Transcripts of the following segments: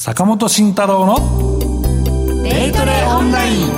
坂本慎太郎のデイトレオンライン。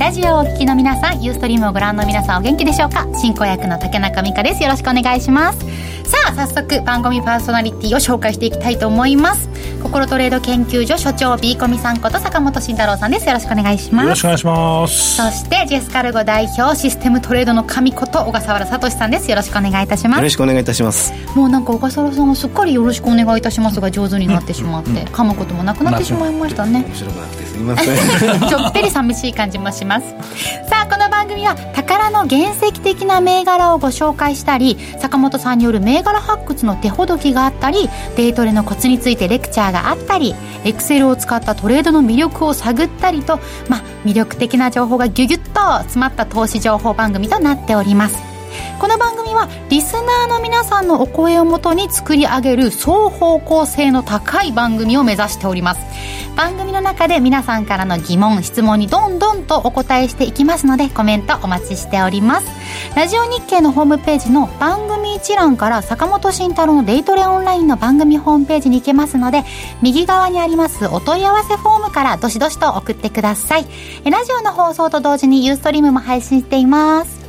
ラジオをお聞きの皆さんユーストリームをご覧の皆さんお元気でしょうか？進行役の竹中美香です。よろしくお願いします。さあ早速番組パーソナリティを紹介していきたいと思います心トレード研究所所長 B コミさんこと坂本慎太郎さんです。よろしくお願いします。よろしくお願いします。そしてジェスカルゴ代表システムトレードの神こと小笠原聡さんです。よろしくお願いいたします。よろしくお願いいたします。もうなんか小笠原さんはすっかりよろしくお願いいたしますが上手になってしまって、うん。うん、噛むこともなくなってしまいましたね。面白くなくてすみません。ちょっぴり寂しい感じもします。さあこの番組は宝の原石的な銘柄をご紹介したり坂本さんによる銘柄発掘の手ほどきがあったりデイトレのコツについてレクチャーがあったりエクセルを使ったトレードの魅力を探ったりと、まあ、魅力的な情報がギュギュッと詰まった投資情報番組となっております。この番組はリスナーの皆さんのお声をもとに作り上げる双方向性の高い番組を目指しております。番組の中で皆さんからの疑問質問にどんどんとお答えしていきますのでコメントお待ちしております。ラジオ日経のホームページの番組一覧から坂本慎太郎のデイトレオンラインの番組ホームページに行けますので右側にありますお問い合わせフォームからどしどしと送ってください。ラジオの放送と同時にユーストリームも配信しています。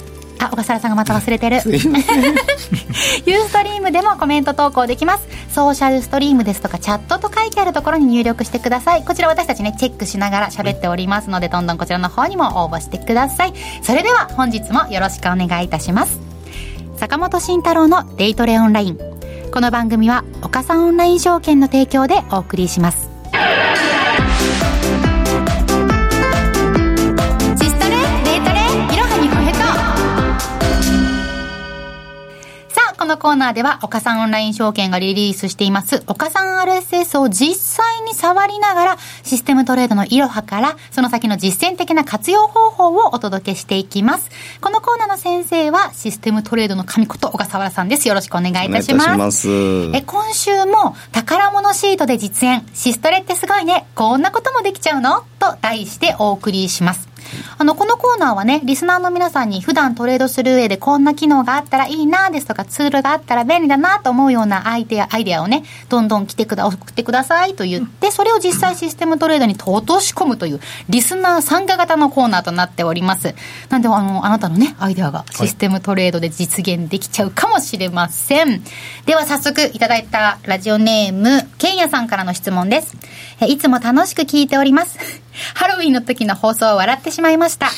あ、小笠原さんがまた忘れてる。ユーストリームでもコメント投稿できます。ソーシャルストリームですとかチャットと書いてあるところに入力してください。こちら私たちね、チェックしながら喋っておりますので、どんどんこちらの方にも応募してください。それでは本日もよろしくお願いいたします。坂本慎太郎のデイトレオンライン。この番組は岡三オンライン証券の提供でお送りします。コーナーでは、岡さんオンライン証券がリリースしています、岡さん RSS を実際に触りながら、システムトレードのいろはから、その先の実践的な活用方法をお届けしていきます。このコーナーの先生は、システムトレードの神こと小笠原さんです。よろしくお願いいたします。ますえ今週も、宝物シートで実演、シストレってすごいね、こんなこともできちゃうのと題してお送りします。あの、このコーナーはね、リスナーの皆さんに普段トレードする上でこんな機能があったらいいなですとか、ツールがあったら便利だなと思うようなアイデア、アイデアをね、どんどん来てくだ、送ってくださいと言って、それを実際システムトレードに落とし込むという、リスナー参加型のコーナーとなっております。なんで、あの、あなたのね、アイデアがシステムトレードで実現できちゃうかもしれません。はい、では早速いただいたラジオネーム、ケンヤさんからの質問です。いつも楽しく聞いております。ハロウィンの時の放送を笑ってしまいました。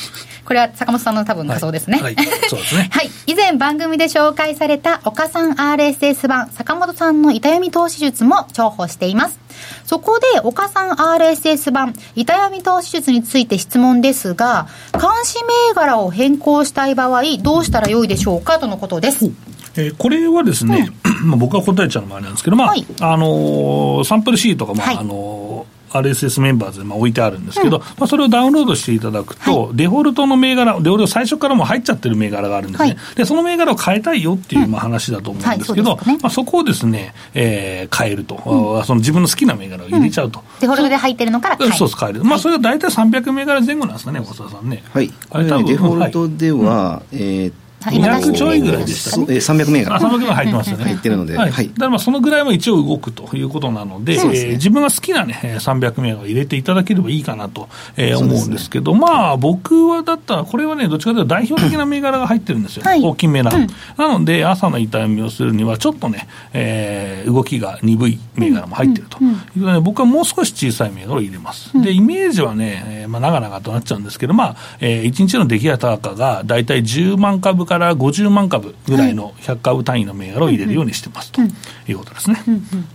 これは坂本さんの多分仮想ですね。はい。はい、そうですね。はい。以前番組で紹介された岡さん RSS 版坂本さんの板読み投資術も重宝しています。そこで岡さん RSS 版板読み投資術について質問ですが、監視銘柄を変更したい場合どうしたらよいでしょうかとのことです。えー、これはですね、うん、まあ僕が答えちゃうのもあれなんですけど、まあ、はい、あのー、サンプルシートが、まあ、はい、あのー RSS メンバーズでまあ置いてあるんですけど、うん、まあ、それをダウンロードしていただくと、はい、デフォルトの銘柄、デフォルト最初からも入っちゃってる銘柄があるんですね、はい、でその銘柄を変えたいよっていうまあ話だと思うんですけど、そまあ、そこをですね、えー、変えると、うん、その自分の好きな銘柄を入れちゃうと。デフォルトで入ってるのから変える。そうです、変える。まあ、それは大体300銘柄前後なんですかね、小沢さんね。はい。あれ、デフォルトでは、えー200ちょいぐらいでしたね。え300銘柄。300銘柄入ってますよね。入ってるので。はい。だからまあそのぐらいも一応動くということなので、え自分が好きなね、300銘柄を入れていただければいいかなと、え思うんですけど、まあ僕はだったら、これはね、どっちかというと代表的な銘柄が入ってるんですよ。大きめな。なので、朝の痛みをするには、ちょっとね、え動きが鈍い銘柄も入ってると。いうことで、僕はもう少し小さい銘柄を入れます。で、イメージはね、えまあ長々となっちゃうんですけど、まあ、え1日の出来高が大体10万株から50万株株ぐらいの100株単位の銘柄を入れるようにしてますということですね。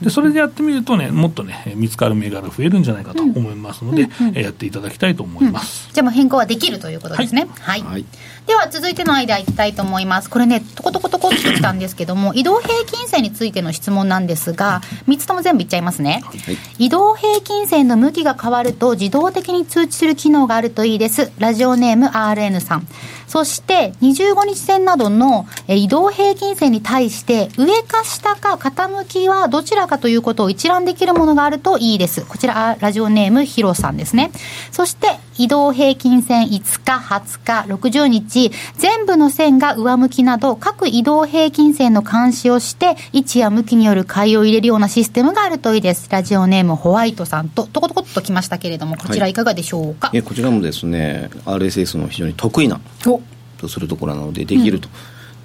でそれでやってみるとね、もっとね、見つかる銘柄増えるんじゃないかと思いますので、やっていただきたいと思います。じゃあもう変更はできるということですね。はい。はい、では続いてのアイデアいきたいと思います。これね、とことことこっときたんですけども、移動平均線についての質問なんですが、3つとも全部いっちゃいますね。はい、移動平均線の向きが変わると自動的に通知する機能があるといいです。ラジオネーム RN さん。そして25日線などの移動平均線に対して上か下か傾きはどちらかということを一覧できるものがあるといいです。こちらラジオネームヒロさんですね。そして移動平均線5日、20日、60日、し、全部の線が上向きなど、各移動平均線の監視をして、位置や向きによる買いを入れるようなシステムがあるといいです。ラジオネームホワイトさんと、とことこっときましたけれども、こちらいかがでしょうか？はい、こちらもですね、RSS の非常に得意なとするところなので、できると。うん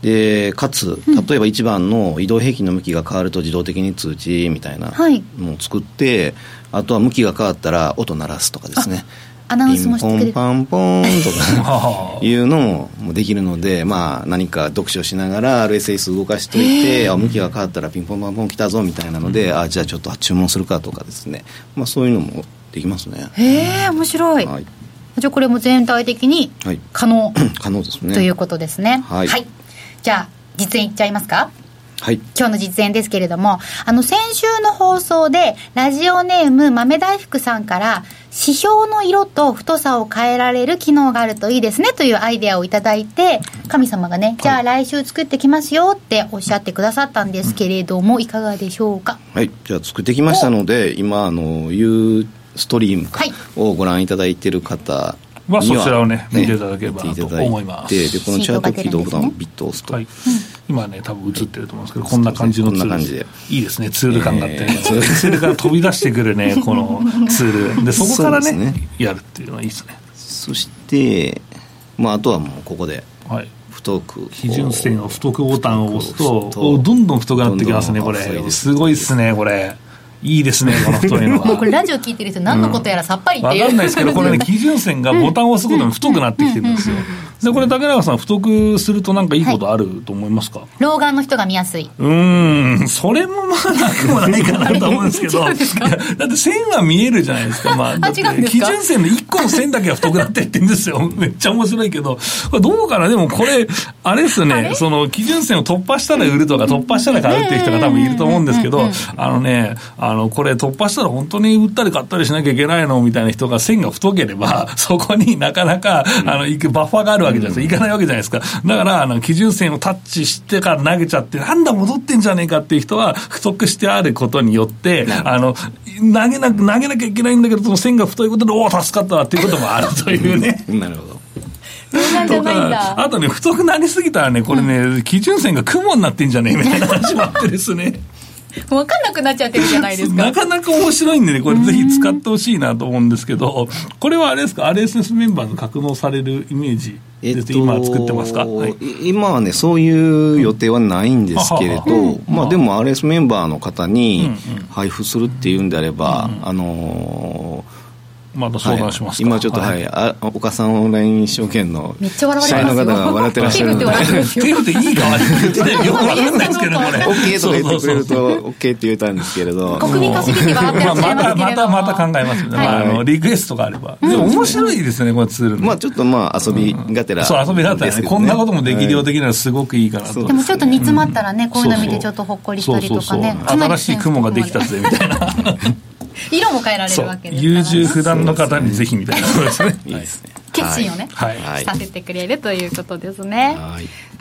でかつ例えば1番の移動平均の向きが変わると自動的に通知みたいなのを作って、はい、あとは向きが変わったら音鳴らすとかですねアナウンスもしてくれるピンポンパンポンとかいうのもできるので、まあ、何か読書しながら RSS 動かしといてあ向きが変わったらピンポンパンポン来たぞみたいなので、うん、あじゃあちょっと注文するかとかですね、まあ、そういうのもできますね。へえ面白い、はい、じゃあこれも全体的に可能、はい、可能ですね。ということですね。はい、はい。じゃあ実演いっちゃいますか？はい、今日の実演ですけれども、あの、先週の放送で、ラジオネーム豆大福さんから、指標の色と太さを変えられる機能があるといいですねというアイデアをいただいて、神様がね、じゃあ来週作ってきますよっておっしゃってくださったんですけれども、い。かがでしょうか？はい、じゃあ作ってきましたので、今、あの、ユーストリームをご覧いただいている方、まあ、そちらをね、見ていただければと思います。で、このチャート起動ボタンをビッと押すと。はい今ね、多分映ってると思うんですけど、こんな感じのツール。いいですね、ツール感があって、ツールから飛び出してくるね、このツール。で、そこからね、やるっていうのはいいですね。そして、まあ、あとはもうここで。はい。太く基準線の太くボタンを押すとどんどん太くなってきますねこれすごいっすねこれいいですね、この太いのは。もうこれ、ラジオ聞いてる人、何のことやらさっぱりっていう、うん、分かんないですけど、これね、基準線がボタンを押すことに太くなってきてるんですよ。で、これ、竹中さん、太くすると、なんかいいことあると思いますか、はい、老眼の人が見やすい。うん、それもまあ、なくもないかなと思うんですけど、だって線は見えるじゃないですか、まあ、基準線の1個の線だけが太くなっていってるんですよ。めっちゃ面白いけど、これどうかな、でもこれ、あれですね、その基準線を突破したら売るとか、突破したら買うっていう人が多分いると思うんですけど、あのね、あの、これ、突破したら本当に売ったり買ったりしなきゃいけないのみたいな人が線が太ければ、そこになかなか、あの、行くバッファーがあるわけじゃないですか。行かないわけじゃないですか。だから、あの、基準線をタッチしてから投げちゃって、なんだ戻ってんじゃねえかっていう人は、不足してあることによって、あの、投げなく、投げなきゃいけないんだけど、その線が太いことで、おお、助かったわっていうこともあるというね。なるほど。あとね、太く投げすぎたらね、これね、基準線が雲になってんじゃねえみたいな話もあってですね。分かんなくなっちゃってるじゃないですか。なかなか面白いんでね、これぜひ使ってほしいなと思うんですけど、これはあれですか、RSS メンバーの格納されるイメージえっと、今作ってますか、はい、今はね、そういう予定はないんですけれど、うん、まあ、でも RS メンバーの方に配布するっていうんであれば、うんうん、あのーまた相談します今ちょっとはい、あ岡さんオンライン証券のめっちゃ笑われの方が笑ってらっしゃる。ので手振っていいか悪い。かよくわかんないですけどこれ OK とか言ってくれると OK って言えたんですけれど。国民稼ぎに笑ってらっしゃいますけまたまた考えますね、まあ、あのリクエストがあれば。でも面白いですねこのツールまあちょっとまあ遊びがてらそう遊びがてらねこんなこともできるよう的なのすごくいいかなとでもちょっと煮詰まったらねこういうの見てちょっとほっこりしたりとかね。新しい雲ができたぜみたいな 色も変えられるわけです優柔不断の方にぜひみたいなそうですね。いいですね。決心をね、はい、させてくれるということですね。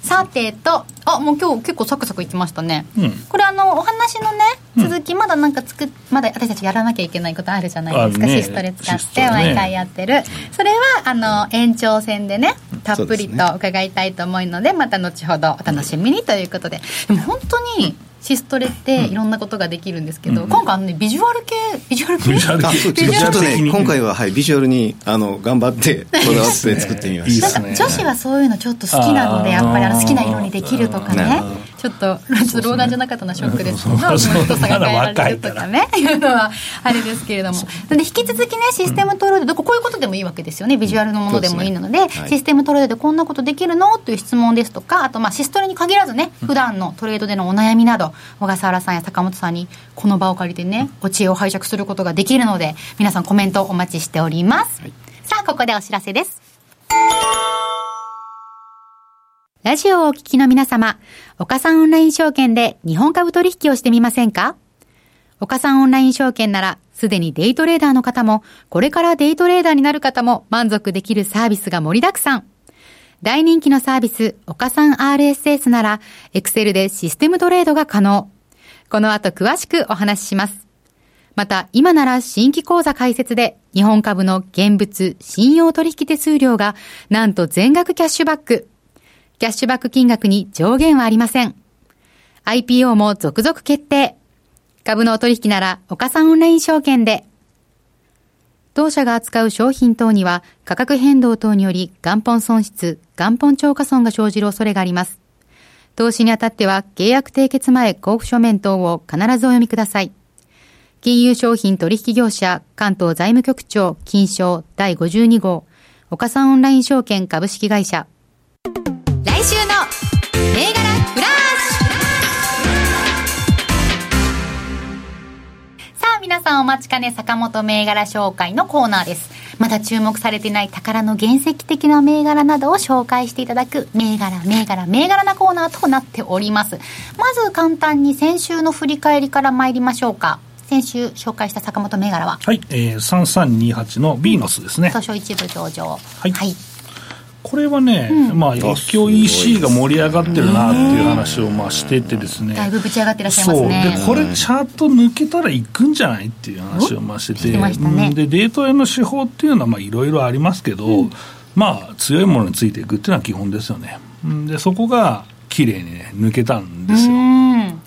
さてと、あ、もう今日結構サクサクいきましたね。うん、これあの、お話のね、続き、まだなんか作っ、まだ私たちやらなきゃいけないことあるじゃないですか。ね、シストレ使って毎回やってる。ね、それは、あの、延長戦でね、たっぷりと伺いたいと思うので、また後ほどお楽しみにということで。でも本当に、シストレっていろんなことができるんですけど、うん、今回あの、ね、ビジュアル系ビジュアル系？ビジュアル系。ちょっとね今回は、はい、ビジュアルにあの頑張ってこだわって作ってみました。ね、女子はそういうのちょっと好きなのでやっぱりあの好きな色にできるとかねちょっとちょっと老眼じゃなかったのはショックです。けど、太さが変えら。れるとかね いうのはあれですけれども。で引き続きねシステムトレードでこういうことでもいいわけですよね。ビジュアルのものでもいいので、システムトレードでこんなことできるの？という質問ですとかあとまあシストレに限らずね普段のトレードでのお悩みなど小笠原さんや坂本さんにこの場を借りてねご知恵を拝借することができるので皆さんコメントお待ちしております、はい、さあここでお知らせですラジオをお聞きの皆様、岡三オンライン証券で日本株取引をしてみませんか？岡三オンライン証券なら、すでにデイトレーダーの方も、これからデイトレーダーになる方も満足できるサービスが盛りだくさん。大人気のサービス、岡三 RSS なら、エクセルでシステムトレードが可能。この後詳しくお話しします。また、今なら新規口座開設で、日本株の現物信用取引手数料が、なんと全額キャッシュバック。キャッシュバック金額に上限はありません。IPO も続々決定。株のお取引なら、岡三オンライン証券で。当社が扱う商品等には、価格変動等により元本損失、元本超過損が生じる恐れがあります。投資にあたっては、契約締結前交付書面等を必ずお読みください。金融商品取引業者関東財務局長金賞第52号岡さんオンライン証券株式会社来週の銘柄フラッシュ。さあ皆さんお待ちかね坂本銘柄紹介のコーナーです。まだ注目されていない宝の原石的な銘柄などを紹介していただく銘柄銘柄銘柄なコーナーとなっております。まず簡単に先週の振り返りから参りましょうか。先週紹介した坂本銘柄は？はい、えー、3328のビーノスですね。東証一部上場。はい、はいこれはね、うん、まあ、越境 EC が盛り上がってるなっていう話をまあしててですね、だいぶぶち上がってらっしゃいますね。で、これ、チャート抜けたらいくんじゃないっていう話をまあしてて、ね、で、デートへの手法っていうのは、いろいろありますけど、うん、まあ、強いものについていくっていうのは基本ですよね。で、そこが綺麗にね、抜けたんですよ。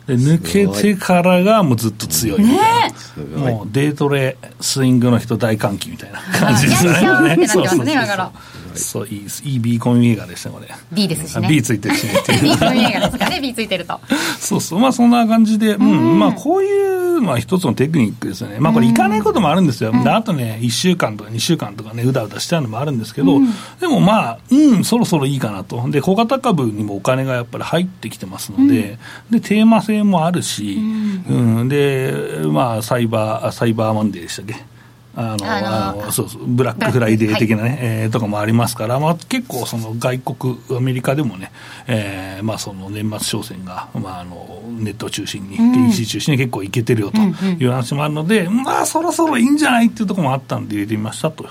で抜けてからがもうずっと強いみたいな、ね、もうデートレスイングの人大歓喜みたいな感じですね。そうそうそうそうそう、いい、いい B コミ映画でしたこれ。B ですしね。B ついてるしね。B コミ映画ですかね、B ついてると。そうそう、まあそんな感じで、うん、まあこういうのは一つのテクニックですよね。まあこれいかないこともあるんですよ。で、あとね、1週間とか2週間とかね、うだうだしちゃうのもあるんですけど、でもまあ、うん、そろそろいいかなと。で、小型株にもお金がやっぱり入ってきてますので、で、テーマ性もあるし、うん、で、まあ、サイバー、サイバーマンデーでしたっけ？あのあのそうそうブラックフライデー的なね、はい、えー、とかもありますから、まあ、結構その外国アメリカでもね、えーまあ、その年末商戦が、まあ、あのネットを中心に、うん、EC 中心に結構いけてるよという話もあるので、うんうん、まあそろそろいいんじゃないっていうところもあったんで入れてみましたと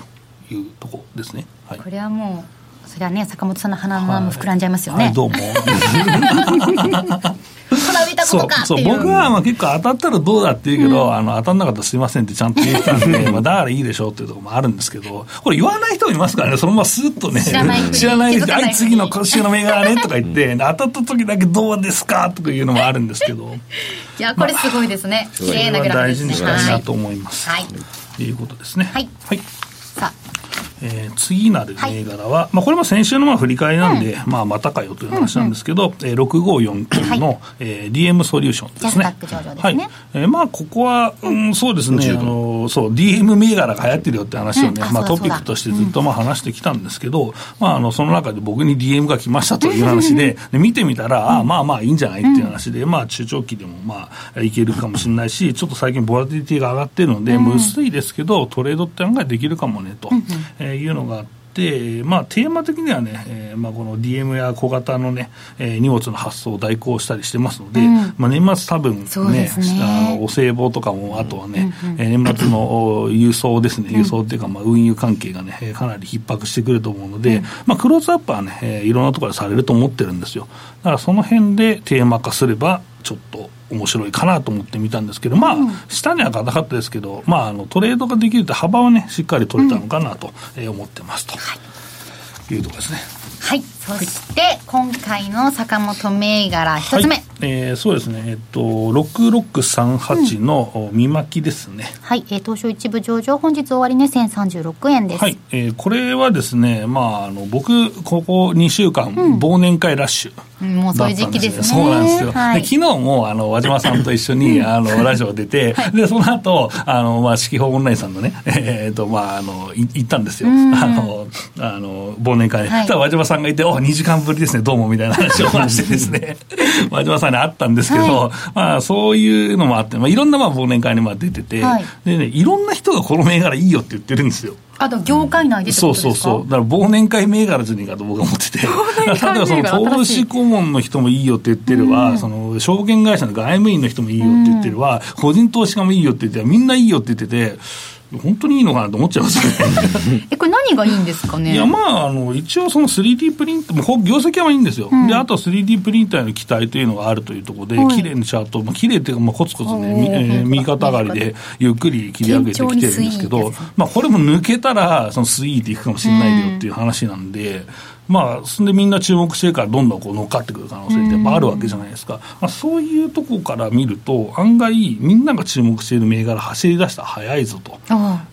いうところですね、はい、これはもうそれはね坂本さんの鼻も膨らんじゃいますよね、はい、はい、どうも そうそう僕はまあ結構当たったらどうだって言うけど、うん、あの当たんなかったらすみませんってちゃんと言ったんで、まあ、だからいいでしょうっていうところもあるんですけど、これ言わない人いますからね、そのまますっとね、知らない知らないはい、次の今週の銘柄ねとか言って、当たった時だけどうですかとかいうのもあるんですけど。いや、これすごいですね。綺麗なグラフですね。大事にしたいなと思います。はい。ということですね。はい。はい。えー、次なる銘柄は、はい、まあ、これも先週のまあ振り返りなんで、うん、まあ、またかよという話なんですけど、うんうん、えー、6549の、はい、えー、DM ソリューションですね。はい。えー、まあ、ここは、うん、そうですね、あの、そう、DM 銘柄が流行ってるよって話をね、うん、まあ、トピックとしてずっとまあ話してきたんですけど、まあ、あの、その中で僕に DM が来ましたという話で、で見てみたら、あまあまあいいんじゃないっていう話で、まあ、中長期でもまあ、いけるかもしれないし、ちょっと最近ボラティリティが上がってるので、薄いですけど、トレードって案外できるかもね、と、えー、いうのがあって、、まあ、テーマ的にはね、えーまあ、この DM や小型のね、えー、荷物の発送を代行したりしてますので、うん、まあ、年末多分ね、ね。あのお歳暮とかも、あとはね、うんうん、えー、年末の輸送ですね、輸送っていうか、まあ、運輸関係がね、かなり逼迫してくると思うので、うん、まあ、クローズアップはね、えー、いろんなところでされると思ってるんですよ。だからその辺でテーマ化すれば、ちょっと面白いかなと思ってみたんですけど、まあ、下には硬かったですけど、まあ、あのトレードができるって幅はね、しっかり取れたのかなと思ってますと。はいいうところですね。はい。そして、今回の坂本銘柄一つ目。はい、えー、そうですね。えっと、6638の見巻きですね。うん、はい。えー、東証一部上場、本日終わりね、1036円です。はい。えー、これはですね、まあ、あの、僕、ここ2週間、うん、忘年会ラッシュ。もうそういう時期ですね。そうなんですよ。はい、で昨日も、あの、和島さんと一緒に、あの、ラジオ出て、はい、で、その後、あの、まあ、四季報オンラインさんのね、えっ、ー、と、まあ、あの、行ったんですよ。あの、あの、忘年会で。はい、ただ和島さんがいて、お、2時間ぶりですね、どうも、みたいな話をしてですね、和島さんに会ったんですけど、はい、まあ、そういうのもあって、まあ、いろんな、まあ、忘年会にまあ出てて、でね、いろんな人がこの銘柄いいよって言ってるんですよ。あと業界内でそうそうそう。だから忘年会銘柄じゃねえかと僕は思ってて。例えばその投資顧問の人もいいよって言ってるわ、うん、その証券会社の外務員の人もいいよって言ってるわ、うん、個人投資家もいいよって言ってる。みんないいよって言ってて、本当にいいのかなと思っちゃいますね。えこれ何がいいんですかね？いやまああの一応その 3D プリントも業績はいいんですよ、うん、であとは 3D プリンターへの期待というのがあるというところで、綺麗なチャート、まあ綺麗っていうかまあコツコツね、右肩上がりでゆっくり切り上げてきてるんですけど、まあこれも抜けたらそのスイーっていくかもしれないよっていう話なんで、まあ、そんでみんな注目してるからどんどんこう乗っかってくる可能性ってやっぱあるわけじゃないですか、まあ、そういうとこから見ると案外みんなが注目している銘柄走り出したら早いぞと、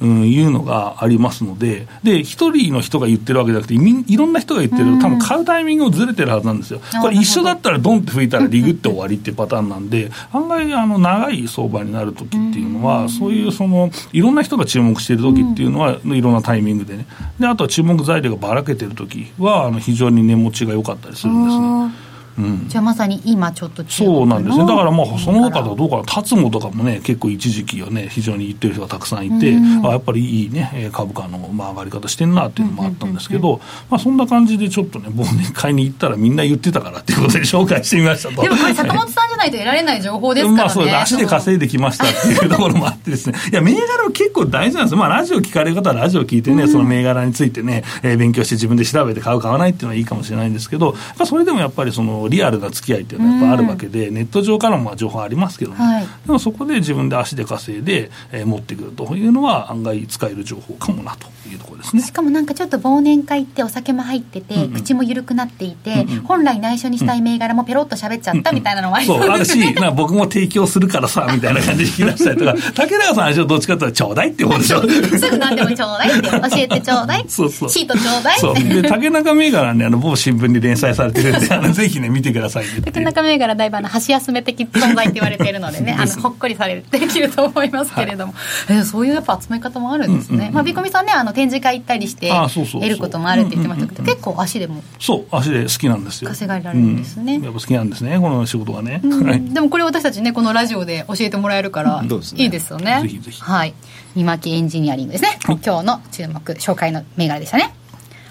うん、いうのがありますので。で一人の人が言ってるわけじゃなくていろんな人が言ってると多分買うタイミングもずれてるはずなんですよ。これ一緒だったらドンって吹いたらリグって終わりっていうパターンなんで案外あの長い相場になる時っていうのはそういうそのいろんな人が注目している時っていうのはいろんなタイミングでね。であとは注目材料がばらけてる時はあの非常に値持ちが良かったりするんですね。うん、じゃあまさに今ちょっとそうなんですね。だからまあその他だどうかな辰野とかもね結構一時期はね非常に言ってる人がたくさんいて、うん、あやっぱりいいね株価のまあ上がり方してんなっていうのもあったんですけど、まあそんな感じでちょっとね忘年会に行ったらみんな言ってたからっていうことで紹介してみましたと。でもこれ坂本さないと得られない情報ですからね。まあそう足で稼いできましたっていうところもあってですね。いや銘柄も結構大事なんですよ。まあラジオ聞かれる方はラジオ聞いてね、うん、その銘柄についてね、えー、勉強して自分で調べて買う買わないっていうのはいいかもしれないんですけど、まあ、それでもやっぱりそのリアルな付き合いっていうのはやっぱあるわけで、うん、ネット上からもまあ情報ありますけどね、はい、でもそこで自分で足で稼いで、えー、持ってくるというのは案外使える情報かもなというところですね。しかもなんかちょっと忘年会ってお酒も入ってて、うんうん、口も緩くなっていて、うんうん、本来内緒にしたい銘柄もペロッと喋っちゃったみたいなのもありそうあるし僕も提供するからさみたいな感じで引き出したりとか。竹中さんはどっちかというとちょうだいっていう方でしょ。すぐ何でもちょうだいって教えてちょうだい。そうそう。シートちょうだい。そう。で竹中銘柄ねあの某新聞に連載されてるんであの ぜひね見てください竹中銘柄だいぶあの箸休め的存在って言われているのでねあのほっこりされてきると思いますけれども、はい、えそういうやっぱ集め方もあるんですね、まあビコミさんねあの展示会行ったりして得ることもあるって言ってましたけど、結構足でもそう足で好きなんですよ。稼がれられるんですね、うん、やっぱ好きなんですねこの仕事がね、うんはい、でもこれ私たちねこのラジオで教えてもらえるから、いいですよね。ぜひぜひ。はい。三巻エンジニアリングですね、今日の注目紹介の銘柄でしたね。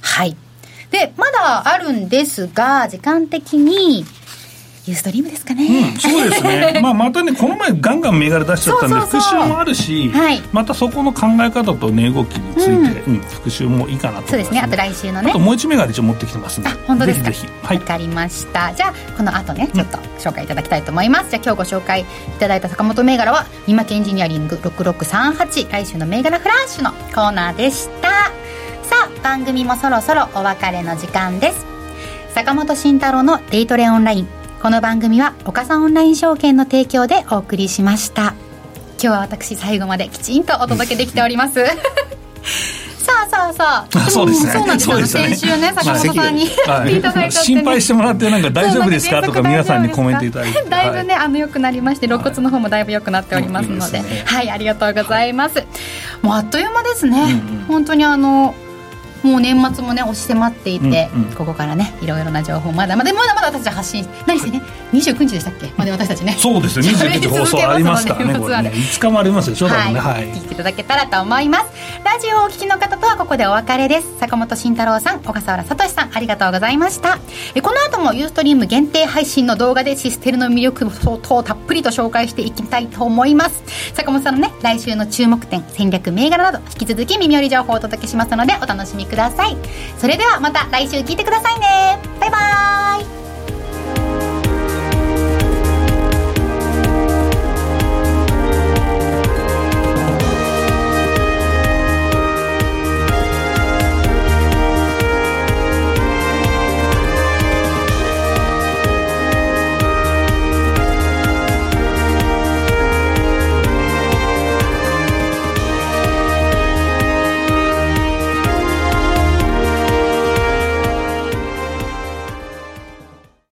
はい。でまだあるんですが時間的にユーストリームですかね、うん、そうですね、まあ、またねこの前ガンガン銘柄出しちゃったんで復習もあるし、はい、またそこの考え方と値動きについて、うん、うん、復習もいいかなとそうですね。あと来週のね。あともう一銘柄一応持ってきてますんで。あ本当ですか。ぜひぜひ。はい、かりました。じゃあこの後ねちょっと紹介いただきたいと思います、うん、じゃあ今日ご紹介いただいた坂本銘柄は三巻エンジニアリング6638来週の銘柄フラッシュのコーナーでした。さあ番組もそろそろお別れの時間です。坂本慎太郎のデイトレオンラインこの番組は岡さんオンライン証券の提供でお送りしました。今日は私最後まできちんとお届けできております。さあさあさあ。そうですね。そうなんですよ、ね、先週ね坂本さんに、はい、いただいた、ね、心配してもらってなんか大丈夫ですか？とか皆さんにコメントいただいて。だいぶね、はい、あの良くなりまして肋骨の方もだいぶ良くなっておりますので、はい、ありがとうございます。もうあっという間ですね、本当にあのもう年末もね押し迫っていて、うんうん、ここからねいろいろな情報まだまだまだまだ私たち発信何してね、はい、29日でしたっけ？まで私たちね。そうですね。29日放送ありましたねこれね。5日もありますでしょ、はい、ね、はい、聞いていただけたらと思います。ラジオをお聞きの方とはここでお別れです。坂本慎太郎さん小笠原聡さんありがとうございました。えこの後もユーストリーム限定配信の動画でシステルの魅力等たっぷりと紹介していきたいと思います。坂本さんのね来週の注目点戦略銘柄など引き続き耳寄り情報をお届けしますのでお楽しみくださいください。それではまた来週聞いてくださいね。バイバーイ。